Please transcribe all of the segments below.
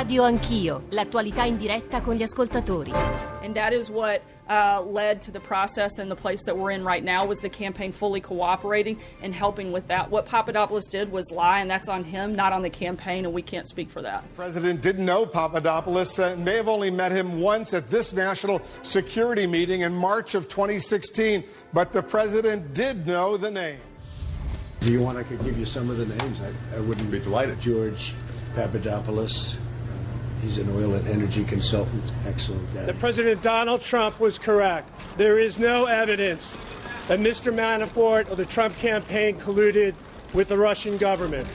Radio Anch'io, l'attualità in diretta con gli ascoltatori. And that is what uh, led to the process and the place that we're in right now was the campaign fully cooperating and helping with that. What Papadopoulos did was lie, and that's on him, not on the campaign, and we can't speak for that. The president didn't know Papadopoulos uh, may have only met him once at this national security meeting in March of 2016, but the president did know the name. Do you want I could give you some of the names? I, I wouldn't be delighted. George Papadopoulos. He's an oil and energy consultant. Excellent guy. that President Donald Trump was correct. There is no evidence that Mr. Manafort or the Trump campaign colluded with the Russian government.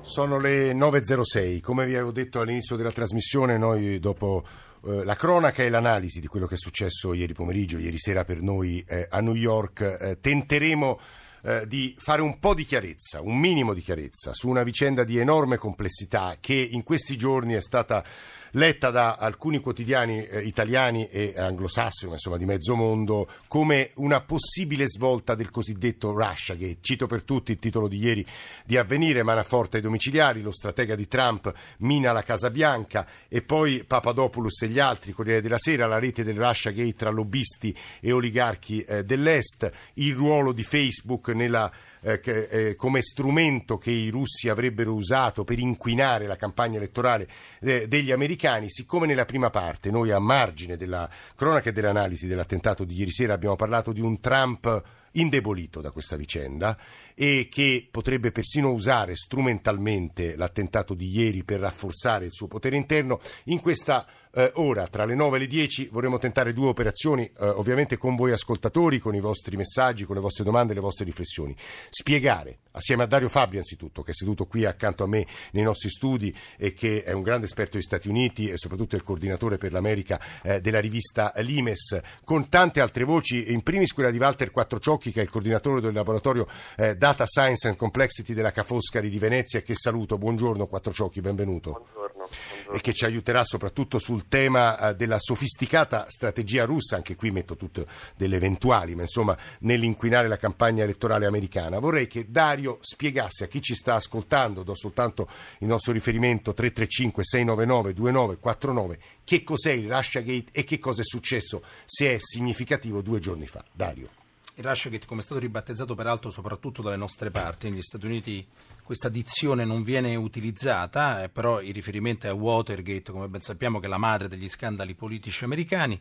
Sono le 9.06, come vi avevo detto all'inizio della trasmissione, noi dopo eh, la cronaca e l'analisi di quello che è successo ieri pomeriggio, ieri sera per noi eh, a New York, eh, tenteremo eh, di fare un po' di chiarezza, un minimo di chiarezza su una vicenda di enorme complessità che in questi giorni è stata letta da alcuni quotidiani eh, italiani e anglosassoni, insomma di mezzo mondo, come una possibile svolta del cosiddetto Russia, che cito per tutti il titolo di ieri di avvenire, Manaforte ai domiciliari, lo stratega di Trump mina la Casa Bianca e poi Papadopoulos e gli altri, Corriere della Sera, la rete del Russia Gate tra lobbisti e oligarchi eh, dell'Est, il ruolo di Facebook nella eh, che, eh, come strumento che i russi avrebbero usato per inquinare la campagna elettorale eh, degli americani, siccome nella prima parte noi a margine della cronaca e dell'analisi dell'attentato di ieri sera abbiamo parlato di un Trump indebolito da questa vicenda e che potrebbe persino usare strumentalmente l'attentato di ieri per rafforzare il suo potere interno. In questa eh, ora, tra le 9 e le 10, vorremmo tentare due operazioni, eh, ovviamente con voi ascoltatori, con i vostri messaggi, con le vostre domande e le vostre riflessioni. Spiegare, assieme a Dario Fabri anzitutto, che è seduto qui accanto a me nei nostri studi e che è un grande esperto degli Stati Uniti e soprattutto il coordinatore per l'America eh, della rivista Limes, con tante altre voci, in primis quella di Walter Quattrociocchi, che è il coordinatore del laboratorio eh, Data Science and Complexity della Ca' Foscari di Venezia, che saluto. Buongiorno Quattrociocchi, benvenuto. Buongiorno, buongiorno. E che ci aiuterà soprattutto sul tema eh, della sofisticata strategia russa, anche qui metto tutte delle eventuali, ma insomma nell'inquinare la campagna elettorale americana. Vorrei che Dario spiegasse a chi ci sta ascoltando, do soltanto il nostro riferimento 335 699 2949, che cos'è il Russia Gate e che cosa è successo, se è significativo, due giorni fa. Dario. Il Russiagate, come è stato ribattezzato peraltro soprattutto dalle nostre parti, negli Stati Uniti questa dizione non viene utilizzata, eh, però il riferimento è a Watergate, come ben sappiamo, che è la madre degli scandali politici americani.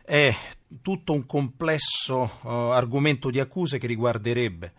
È tutto un complesso eh, argomento di accuse che riguarderebbe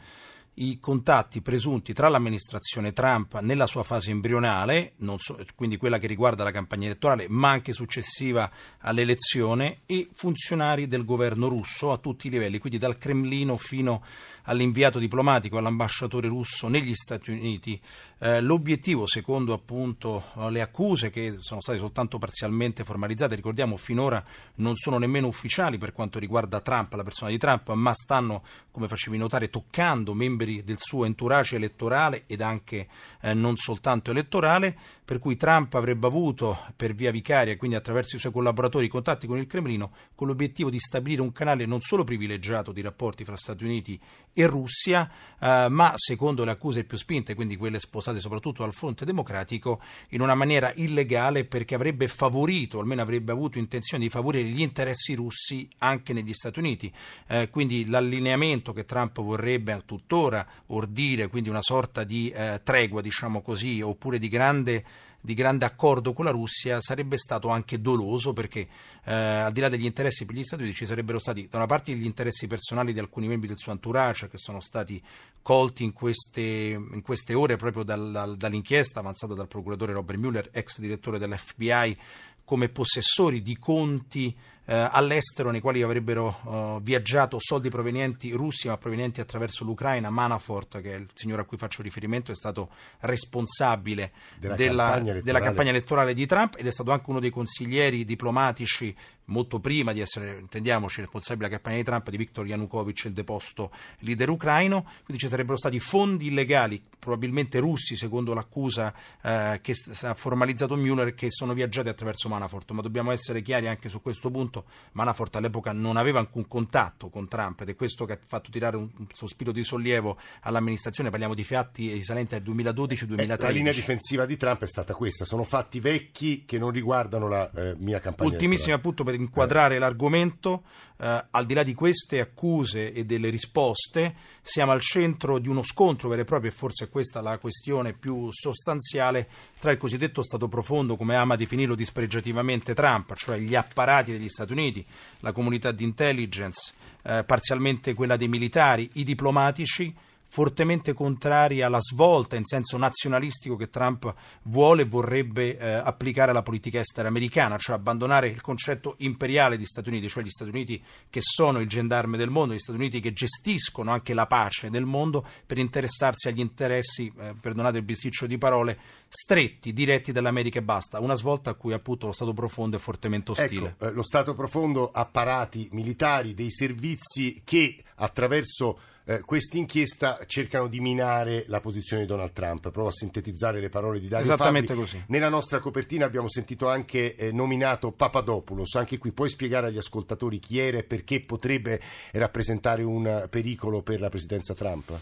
i contatti presunti tra l'amministrazione Trump nella sua fase embrionale, so, quindi quella che riguarda la campagna elettorale, ma anche successiva all'elezione, e funzionari del governo russo a tutti i livelli, quindi dal Cremlino fino all'inviato diplomatico, all'ambasciatore russo negli Stati Uniti. Eh, l'obiettivo, secondo appunto le accuse che sono state soltanto parzialmente formalizzate, ricordiamo finora non sono nemmeno ufficiali per quanto riguarda Trump, la persona di Trump, ma stanno, come facevi notare, toccando membri del suo entourage elettorale ed anche eh, non soltanto elettorale, per cui Trump avrebbe avuto per via vicaria, quindi attraverso i suoi collaboratori, contatti con il Cremlino, con l'obiettivo di stabilire un canale non solo privilegiato di rapporti fra Stati Uniti e Russia, eh, ma secondo le accuse più spinte, quindi quelle sposate soprattutto dal fronte democratico, in una maniera illegale perché avrebbe favorito, almeno avrebbe avuto intenzione di favorire gli interessi russi anche negli Stati Uniti. Eh, quindi l'allineamento che Trump vorrebbe tuttora ordire, quindi una sorta di eh, tregua, diciamo così, oppure di grande di grande accordo con la Russia sarebbe stato anche doloso perché eh, al di là degli interessi per gli Stati Uniti ci sarebbero stati da una parte gli interessi personali di alcuni membri del suo entourage che sono stati colti in queste, in queste ore proprio dal, dal, dall'inchiesta avanzata dal procuratore Robert Mueller, ex direttore dell'FBI, come possessori di conti all'estero nei quali avrebbero uh, viaggiato soldi provenienti russi ma provenienti attraverso l'Ucraina. Manafort, che è il signore a cui faccio riferimento, è stato responsabile della, della, campagna, della campagna elettorale di Trump ed è stato anche uno dei consiglieri diplomatici molto prima di essere, intendiamoci, responsabile della campagna di Trump, di Viktor Yanukovych, il deposto leader ucraino, quindi ci sarebbero stati fondi illegali, probabilmente russi, secondo l'accusa eh, che ha formalizzato Mueller, che sono viaggiati attraverso Manafort, ma dobbiamo essere chiari anche su questo punto, Manafort all'epoca non aveva alcun contatto con Trump ed è questo che ha fatto tirare un sospiro di sollievo all'amministrazione, parliamo di fatti risalenti al 2012-2013. Eh, la linea difensiva di Trump è stata questa, sono fatti vecchi che non riguardano la eh, mia campagna. Ultimissimo appunto per inquadrare eh. l'argomento, eh, al di là di queste accuse e delle risposte, siamo al centro di uno scontro vero e proprio, e forse è questa la questione più sostanziale, tra il cosiddetto Stato profondo, come ama definirlo dispregiativamente Trump, cioè gli apparati degli Stati Uniti, la comunità di intelligence, eh, parzialmente quella dei militari, i diplomatici, fortemente contrari alla svolta in senso nazionalistico che Trump vuole e vorrebbe eh, applicare alla politica estera americana, cioè abbandonare il concetto imperiale di Stati Uniti, cioè gli Stati Uniti che sono il gendarme del mondo, gli Stati Uniti che gestiscono anche la pace del mondo per interessarsi agli interessi, eh, perdonate il bisticcio di parole, stretti, diretti dell'America e basta, una svolta a cui appunto lo Stato profondo è fortemente ostile. Ecco, eh, lo Stato profondo, apparati militari, dei servizi che attraverso eh, questa inchiesta cercano di minare la posizione di Donald Trump. Provo a sintetizzare le parole di Dario Esattamente Fabri. così. Nella nostra copertina abbiamo sentito anche eh, nominato Papadopoulos. Anche qui puoi spiegare agli ascoltatori chi era e perché potrebbe rappresentare un pericolo per la presidenza Trump?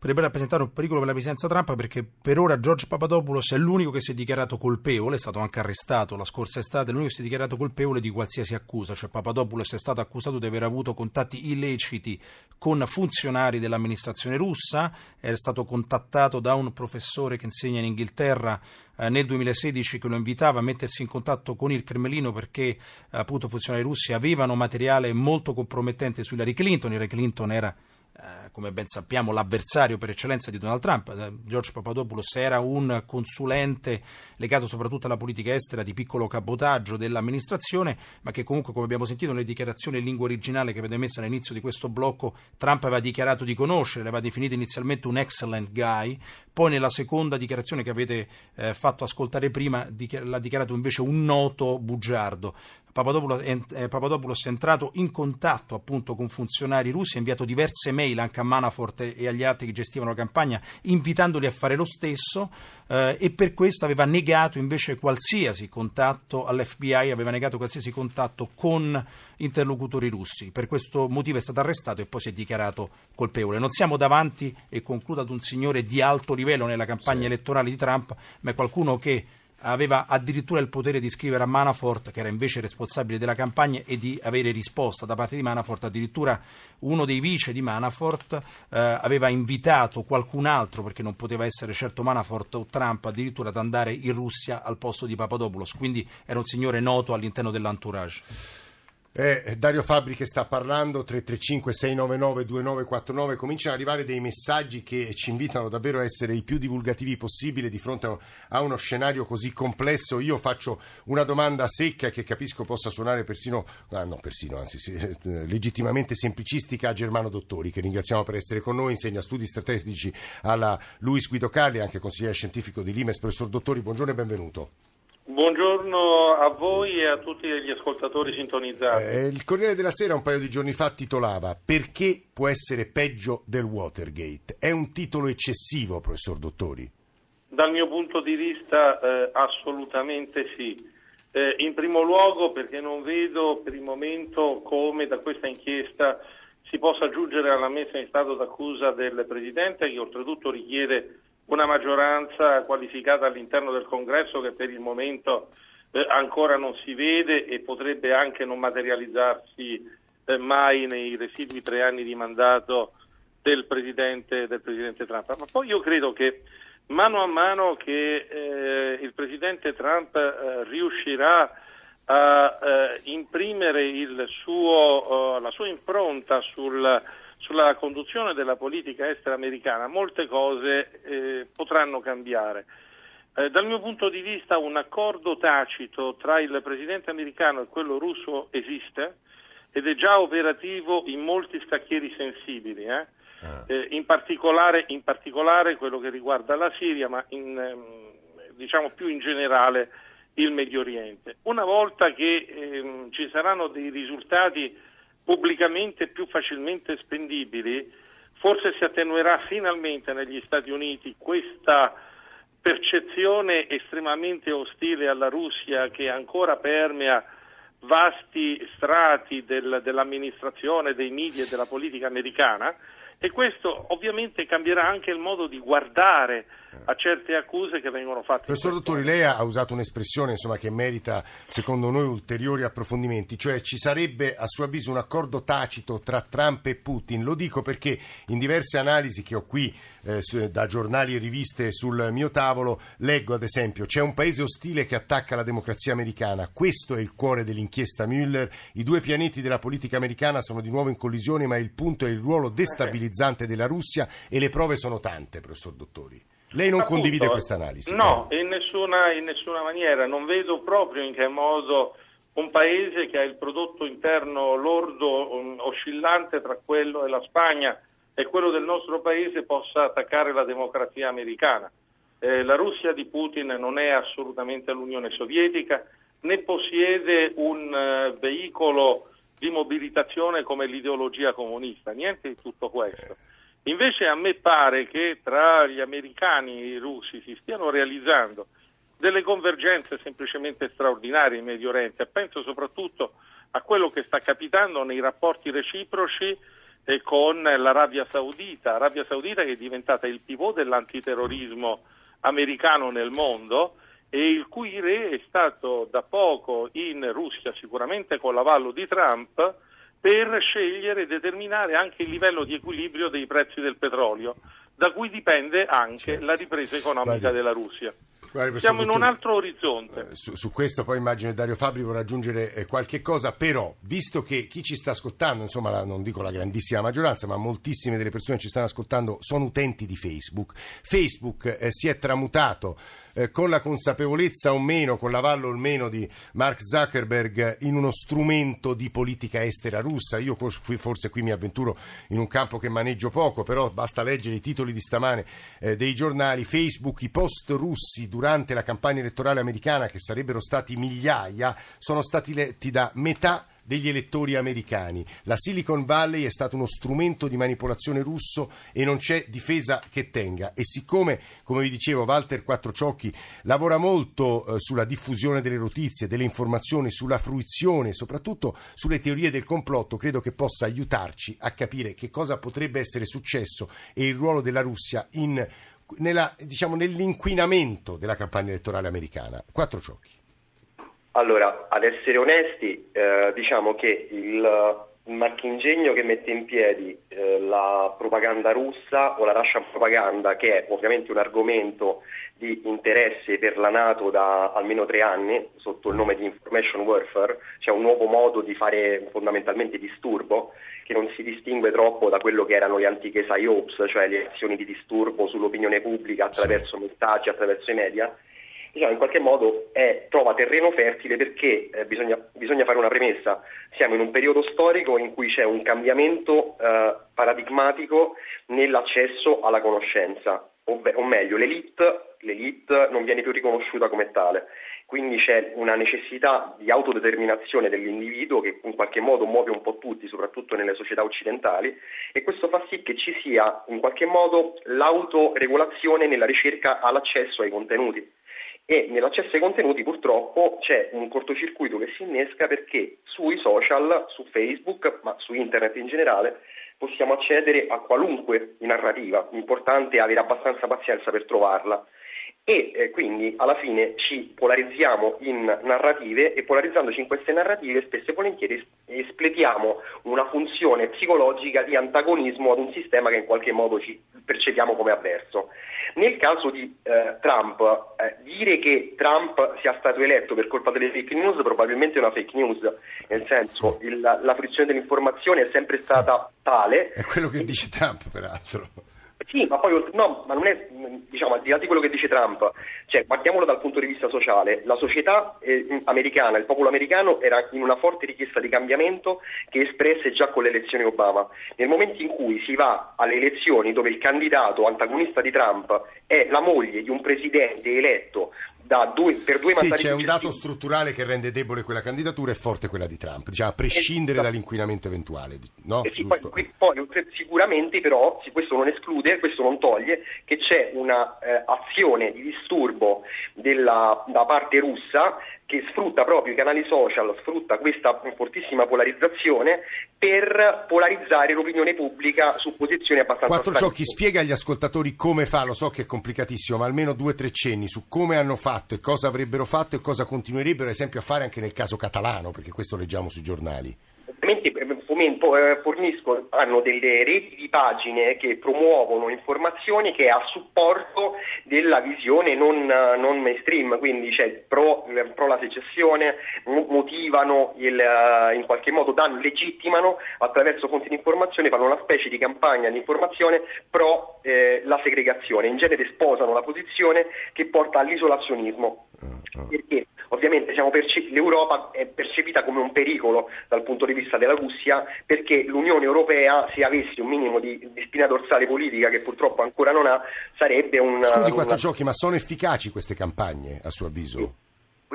Potrebbe rappresentare un pericolo per la presidenza Trump perché per ora George Papadopoulos è l'unico che si è dichiarato colpevole, è stato anche arrestato. La scorsa estate, l'unico che si è dichiarato colpevole di qualsiasi accusa, cioè Papadopoulos è stato accusato di aver avuto contatti illeciti con funzionari dell'amministrazione russa, è stato contattato da un professore che insegna in Inghilterra eh, nel 2016 che lo invitava a mettersi in contatto con il Cremlino perché appunto funzionari russi avevano materiale molto compromettente su Hillary Clinton, Hillary Clinton era eh, come ben sappiamo, l'avversario per eccellenza di Donald Trump. Eh, George Papadopoulos era un consulente legato soprattutto alla politica estera di piccolo cabotaggio dell'amministrazione, ma che comunque, come abbiamo sentito nelle dichiarazioni in lingua originale che avete messo all'inizio di questo blocco, Trump aveva dichiarato di conoscere, l'aveva definito inizialmente un excellent guy, poi nella seconda dichiarazione che avete eh, fatto ascoltare prima l'ha dichiarato invece un noto bugiardo. Papadopoulos è, eh, Papadopoulos è entrato in contatto appunto con funzionari russi, ha inviato diverse mail anche a Manafort e agli altri che gestivano la campagna, invitandoli a fare lo stesso eh, e per questo aveva negato invece qualsiasi contatto all'FBI, aveva negato qualsiasi contatto con interlocutori russi. Per questo motivo è stato arrestato e poi si è dichiarato colpevole. Non siamo davanti, e concludo, ad un signore di alto livello nella campagna sì. elettorale di Trump, ma è qualcuno che aveva addirittura il potere di scrivere a Manafort, che era invece responsabile della campagna, e di avere risposta da parte di Manafort. Addirittura uno dei vice di Manafort eh, aveva invitato qualcun altro, perché non poteva essere certo Manafort o Trump, addirittura ad andare in Russia al posto di Papadopoulos. Quindi era un signore noto all'interno dell'entourage. È Dario Fabri che sta parlando, 335-699-2949, cominciano ad arrivare dei messaggi che ci invitano davvero a essere i più divulgativi possibile di fronte a uno scenario così complesso. Io faccio una domanda secca che capisco possa suonare persino, ah no persino, anzi sì, eh, legittimamente semplicistica a Germano Dottori, che ringraziamo per essere con noi, insegna studi strategici alla Luis Guido Carli, anche consigliere scientifico di Limes. Professor Dottori, buongiorno e benvenuto. Buongiorno a voi e a tutti gli ascoltatori sintonizzati. Eh, il Corriere della Sera un paio di giorni fa titolava Perché può essere peggio del Watergate? È un titolo eccessivo, professor Dottori? Dal mio punto di vista eh, assolutamente sì. Eh, in primo luogo perché non vedo per il momento come da questa inchiesta si possa giungere alla messa in stato d'accusa del Presidente che oltretutto richiede una maggioranza qualificata all'interno del Congresso che per il momento eh, ancora non si vede e potrebbe anche non materializzarsi eh, mai nei residui tre anni di mandato del Presidente, del Presidente Trump. Ma poi io credo che mano a mano che eh, il Presidente Trump eh, riuscirà a eh, imprimere suo, la sua impronta sul sulla conduzione della politica estera americana molte cose eh, potranno cambiare. Eh, dal mio punto di vista un accordo tacito tra il presidente americano e quello russo esiste ed è già operativo in molti scacchieri sensibili, eh? Ah. Eh, in, particolare, in, particolare, quello che riguarda la Siria, ma in, ehm, diciamo più in generale il Medio Oriente. Una volta che ehm, ci saranno dei risultati pubblicamente più facilmente spendibili, forse si attenuerà finalmente negli Stati Uniti questa percezione estremamente ostile alla Russia che ancora permea vasti strati del, dell'amministrazione, dei media e della politica americana e questo ovviamente cambierà anche il modo di guardare a certe accuse che vengono fatte. Professor Dottori, lei ha usato un'espressione insomma, che merita secondo noi ulteriori approfondimenti, cioè ci sarebbe a suo avviso un accordo tacito tra Trump e Putin. Lo dico perché in diverse analisi che ho qui eh, da giornali e riviste sul mio tavolo leggo ad esempio c'è un paese ostile che attacca la democrazia americana, questo è il cuore dell'inchiesta Mueller, i due pianeti della politica americana sono di nuovo in collisione ma il punto è il ruolo destabilizzante della Russia e le prove sono tante, professor Dottori. Lei non Appunto, condivide questa analisi? No, in nessuna, in nessuna maniera. Non vedo proprio in che modo un paese che ha il prodotto interno lordo oscillante tra quello della Spagna e quello del nostro paese possa attaccare la democrazia americana. Eh, la Russia di Putin non è assolutamente l'Unione Sovietica, né possiede un uh, veicolo di mobilitazione come l'ideologia comunista, niente di tutto questo. Invece a me pare che tra gli americani e i russi si stiano realizzando delle convergenze semplicemente straordinarie in Medio Oriente. Penso soprattutto a quello che sta capitando nei rapporti reciproci eh, con l'Arabia Saudita, Arabia Saudita che è diventata il pivot dell'antiterrorismo americano nel mondo e il cui re è stato da poco in Russia, sicuramente con l'avallo di Trump, per scegliere e determinare anche il livello di equilibrio dei prezzi del petrolio, da cui dipende anche certo. la ripresa economica Guardi. della Russia. Guardi, Siamo in un altro orizzonte. Eh, su, su, questo poi immagino Dario Fabri vorrà aggiungere eh, qualche cosa, però visto che chi ci sta ascoltando, insomma la, non dico la grandissima maggioranza, ma moltissime delle persone che ci stanno ascoltando sono utenti di Facebook, Facebook eh, si è tramutato eh, con la consapevolezza o meno, con l'avallo o meno di Mark Zuckerberg in uno strumento di politica estera russa. Io forse qui mi avventuro in un campo che maneggio poco, però basta leggere i titoli di stamane eh, dei giornali. Facebook, i post russi durante la campagna elettorale americana, che sarebbero stati migliaia, sono stati letti da metà degli elettori americani. La Silicon Valley è stato uno strumento di manipolazione russo e non c'è difesa che tenga. E siccome, come vi dicevo, Walter Quattrociocchi lavora molto eh, sulla diffusione delle notizie, delle informazioni, sulla fruizione, soprattutto sulle teorie del complotto, credo che possa aiutarci a capire che cosa potrebbe essere successo e il ruolo della Russia in, nella, diciamo, nell'inquinamento della campagna elettorale americana. Quattro ciocchi. Allora, ad essere onesti, eh, diciamo che il, il marchingegno che mette in piedi eh, la propaganda russa o la Russian propaganda, che è ovviamente un argomento di interesse per la Nato da almeno tre anni, sotto il nome di information warfare, cioè un nuovo modo di fare fondamentalmente disturbo, che non si distingue troppo da quello che erano le antiche PSYOPS, cioè le azioni di disturbo sull'opinione pubblica attraverso messaggi, attraverso i media diciamo, in qualche modo è, trova terreno fertile perché eh, bisogna, bisogna, fare una premessa. Siamo in un periodo storico in cui c'è un cambiamento eh, paradigmatico nell'accesso alla conoscenza, o, o meglio, l'elite, l'elite non viene più riconosciuta come tale. Quindi c'è una necessità di autodeterminazione dell'individuo che in qualche modo muove un po' tutti, soprattutto nelle società occidentali, e questo fa sì che ci sia in qualche modo l'autoregolazione nella ricerca all'accesso ai contenuti e nell'accesso ai contenuti purtroppo c'è un cortocircuito che si innesca perché sui social, su Facebook, ma su internet in generale, possiamo accedere a qualunque narrativa, l'importante è avere abbastanza pazienza per trovarla e eh, quindi alla fine ci polarizziamo in narrative e polarizzandoci in queste narrative spesso e volentieri espletiamo una funzione psicologica di antagonismo ad un sistema che in qualche modo ci percepiamo come avverso. Nel caso di eh, Trump, eh, dire che Trump sia stato eletto per colpa delle fake news probabilmente è una fake news, nel senso il, la fruizione dell'informazione è sempre stata tale. È quello che dice Trump, peraltro. Sì, ma poi no, ma non è, diciamo, al di là di quello che dice Trump, cioè, guardiamolo dal punto di vista sociale, la società eh, americana, il popolo americano era in una forte richiesta di cambiamento che espresse già con le elezioni Obama. Nel momento in cui si va alle elezioni dove il candidato antagonista di Trump è la moglie di un presidente eletto due, per due sì, mandati c'è un dato strutturale che rende debole quella candidatura e forte quella di Trump, diciamo, a prescindere Esatto. dall'inquinamento eventuale. No? Eh sì, poi, poi, sicuramente però questo non esclude, questo non toglie che c'è un'azione di disturbo della- da parte russa che sfrutta proprio i canali social, sfrutta questa fortissima polarizzazione per polarizzare l'opinione pubblica su posizioni abbastanza Quattro Ciocchi stranissime. spiega agli ascoltatori come fa, lo so che è complicatissimo, ma almeno due o tre cenni su come hanno fatto e cosa avrebbero fatto e cosa continuerebbero, ad esempio, a fare anche nel caso catalano, perché questo leggiamo sui giornali. Ovviamente eh, fomento- eh, forniscono, hanno delle reti di pagine che promuovono informazioni che a supporto della visione non, eh, non mainstream, quindi cioè, pro, eh, pro la secessione, mo- motivano, il, eh, in qualche modo danno, legittimano attraverso fonti di informazione, fanno una specie di campagna di informazione pro eh, la segregazione, in genere sposano la posizione che porta all'isolazionismo. Perché ovviamente siamo perce- l'Europa è percepita come un pericolo dal punto di vista della Russia perché l'Unione Europea se avesse un minimo di, di spina dorsale politica che purtroppo ancora non ha sarebbe un Scusi, una- Quattro Ciocchi, ma sono efficaci queste campagne, a suo avviso?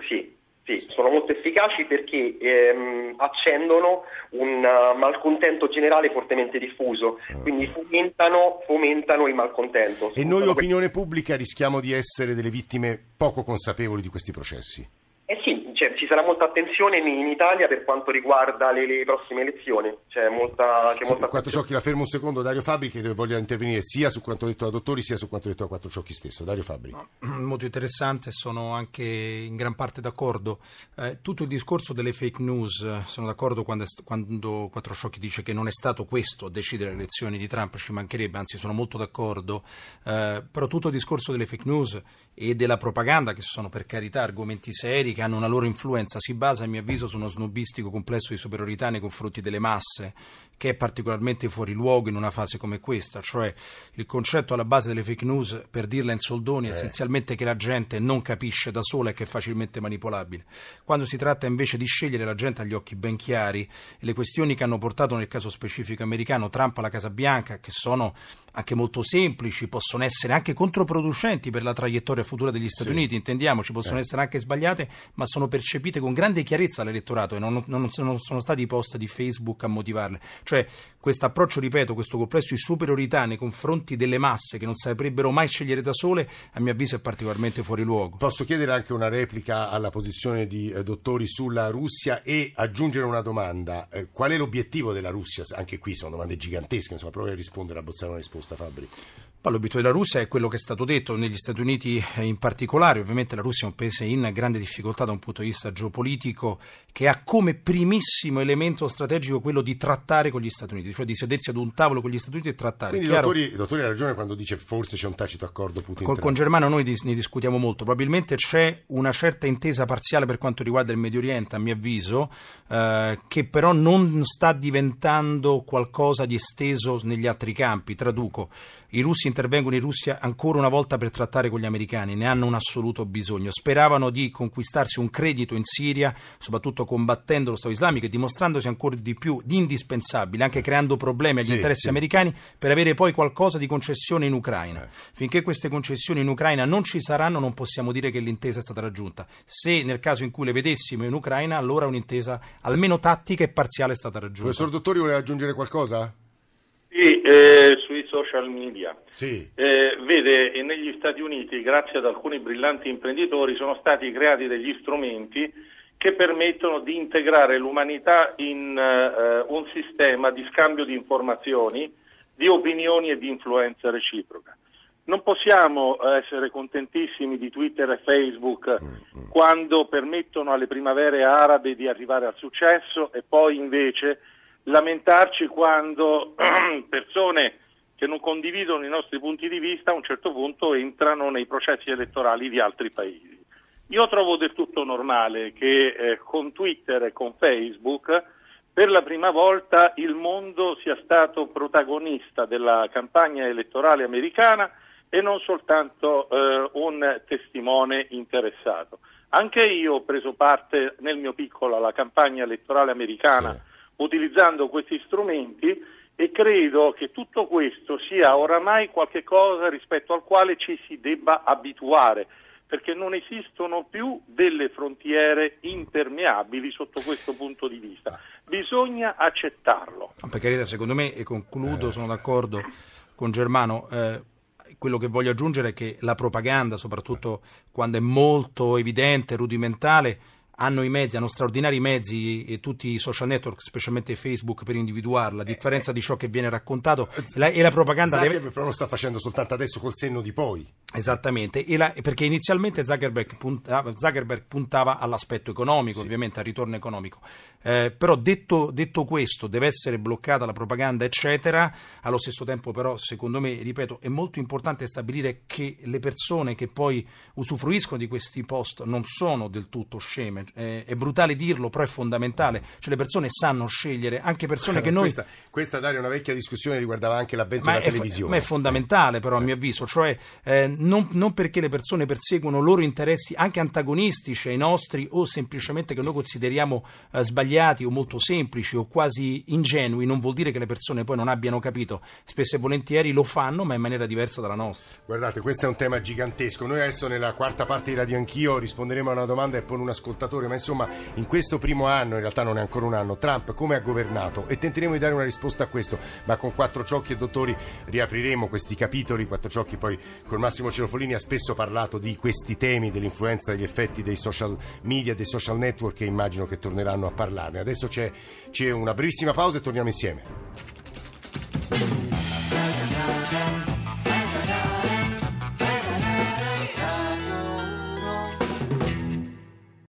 sì, sì, sono molto efficaci perché ehm, accendono un uh, malcontento generale fortemente diffuso, quindi fomentano, fomentano il malcontento. E noi, opinione pubblica, rischiamo di essere delle vittime poco consapevoli di questi processi. Cioè, ci sarà molta attenzione in, in Italia per quanto riguarda le, le prossime elezioni. C'è molta, c'è Sì, molta Quattro Ciocchi, la fermo un secondo. Dario Fabri che voglia intervenire sia su quanto detto da dottori sia su quanto detto da Quattro Ciocchi stesso. Dario Fabri. molto interessante, sono anche in gran parte d'accordo. Eh, tutto il discorso delle fake news, sono d'accordo quando, è quando Quattro Sciocchi dice che non è stato questo a decidere le elezioni di Trump, ci mancherebbe, anzi sono molto d'accordo, Eh, però tutto il discorso delle fake news e della propaganda, che sono per carità argomenti seri, che hanno una loro influenza, si basa a mio avviso su uno snobistico complesso di superiorità nei confronti delle masse, che è particolarmente fuori luogo in una fase come questa, cioè il concetto alla base delle fake news, per dirla in soldoni, è essenzialmente che la gente non capisce da sola e che è facilmente manipolabile. Quando si tratta invece di scegliere la gente agli occhi ben chiari, e le questioni che hanno portato nel caso specifico americano Trump alla Casa Bianca, che sono anche molto semplici, possono essere anche controproducenti per la traiettoria futura degli Stati Sì. Uniti, intendiamoci, possono Eh. essere anche sbagliate, ma sono percepite con grande chiarezza dall'elettorato e non, non- non sono stati i post di Facebook a motivarle. Cioè, questo approccio, ripeto, questo complesso di superiorità nei confronti delle masse che non saprebbero mai scegliere da sole, a mio avviso è particolarmente fuori luogo. Posso chiedere anche una replica alla posizione di eh, dottori sulla Russia e aggiungere una domanda. Eh, qual è l'obiettivo della Russia? Anche qui sono domande gigantesche, insomma, provi a rispondere, a bozzare una risposta, Fabri. L'obiettivo della Russia è quello che è stato detto negli Stati Uniti in particolare, ovviamente la Russia è un paese in grande difficoltà da un punto di vista geopolitico che ha come primissimo elemento strategico quello di trattare con gli Stati Uniti, cioè di sedersi ad un tavolo con gli Stati Uniti e trattare. Quindi, Chiaro- dottori, dottori ha ragione quando dice forse c'è un tacito accordo Con, Putin-Trump. con Germano noi dis- ne discutiamo molto, probabilmente c'è una certa intesa parziale per quanto riguarda il Medio Oriente, a mio avviso, eh, che però non sta diventando qualcosa di esteso negli altri campi. Traduco, i russi intervengono in Russia ancora una volta per trattare con gli americani, ne hanno un assoluto bisogno. Speravano di conquistarsi un credito in Siria, soprattutto combattendo lo Stato islamico e dimostrandosi ancora di più di indispensabile, anche creando problemi agli Sì, interessi sì. americani per avere poi qualcosa di concessione in Ucraina. Eh. Finché queste concessioni in Ucraina non ci saranno, non possiamo dire che l'intesa è stata raggiunta. Se nel caso in cui le vedessimo in Ucraina, allora un'intesa almeno tattica e parziale è stata raggiunta. Professor Dottori voleva aggiungere qualcosa? Sì, eh, sui social media. Sì. Eh, vede, e negli Stati Uniti, grazie ad alcuni brillanti imprenditori, sono stati creati degli strumenti che permettono di integrare l'umanità in eh, un sistema di scambio di informazioni, di opinioni e di influenza reciproca. Non possiamo eh, essere contentissimi di Twitter e Facebook quando permettono alle primavere arabe di arrivare al successo e poi invece lamentarci quando persone che non condividono i nostri punti di vista a un certo punto entrano nei processi elettorali di altri paesi. Io trovo del tutto normale che eh, con Twitter e con Facebook per la prima volta il mondo sia stato protagonista della campagna elettorale americana e non soltanto eh, un testimone interessato. Anche io ho preso parte nel mio piccolo alla campagna elettorale americana utilizzando questi strumenti e credo che tutto questo sia oramai qualche cosa rispetto al quale ci si debba abituare perché non esistono più delle frontiere impermeabili sotto questo punto di vista. Bisogna accettarlo. Per carità, secondo me, e concludo, sono d'accordo con Germano, eh, quello che voglio aggiungere è che la propaganda, soprattutto quando è molto evidente, rudimentale, hanno i mezzi, hanno straordinari mezzi e tutti i social network, specialmente Facebook, per individuarla, a differenza di ciò che viene raccontato. La, e la propaganda Zuckerberg deve... però lo sta facendo soltanto adesso col senno di poi. Esattamente, e la- perché inizialmente Zuckerberg puntava, Zuckerberg puntava all'aspetto economico, ovviamente al ritorno economico. Eh, però detto, detto questo, deve essere bloccata la propaganda, eccetera. Allo stesso tempo, però, secondo me, ripeto, è molto importante stabilire che le persone che poi usufruiscono di questi post non sono del tutto sceme. Eh, è brutale dirlo, però è fondamentale. Cioè, le persone sanno scegliere, anche persone che noi. Questa, questa, Dario, è una vecchia discussione riguardava anche l'avvento Ma della è, televisione. ma è fondamentale però a mio avviso, cioè eh, non, non perché le persone perseguono loro interessi anche antagonistici ai nostri o semplicemente che noi consideriamo eh, sbagliati o molto semplici o quasi ingenui, non vuol dire che le persone poi non abbiano capito, spesso e volentieri lo fanno ma in maniera diversa dalla nostra. Guardate, questo è un tema gigantesco. Noi adesso nella quarta parte di Radio Anch'io risponderemo a una domanda e pone un ascoltatore, ma insomma in questo primo anno, in realtà non è ancora un anno, Trump come ha governato? E tenteremo di dare una risposta a questo, ma con quattro ciocchi e dottori riapriremo questi capitoli. Quattro ciocchi poi con Massimo Cerofolini ha spesso parlato di questi temi, dell'influenza degli effetti dei social media, dei social network e immagino che torneranno a parlarne. Adesso c'è, c'è una brevissima pausa e torniamo insieme.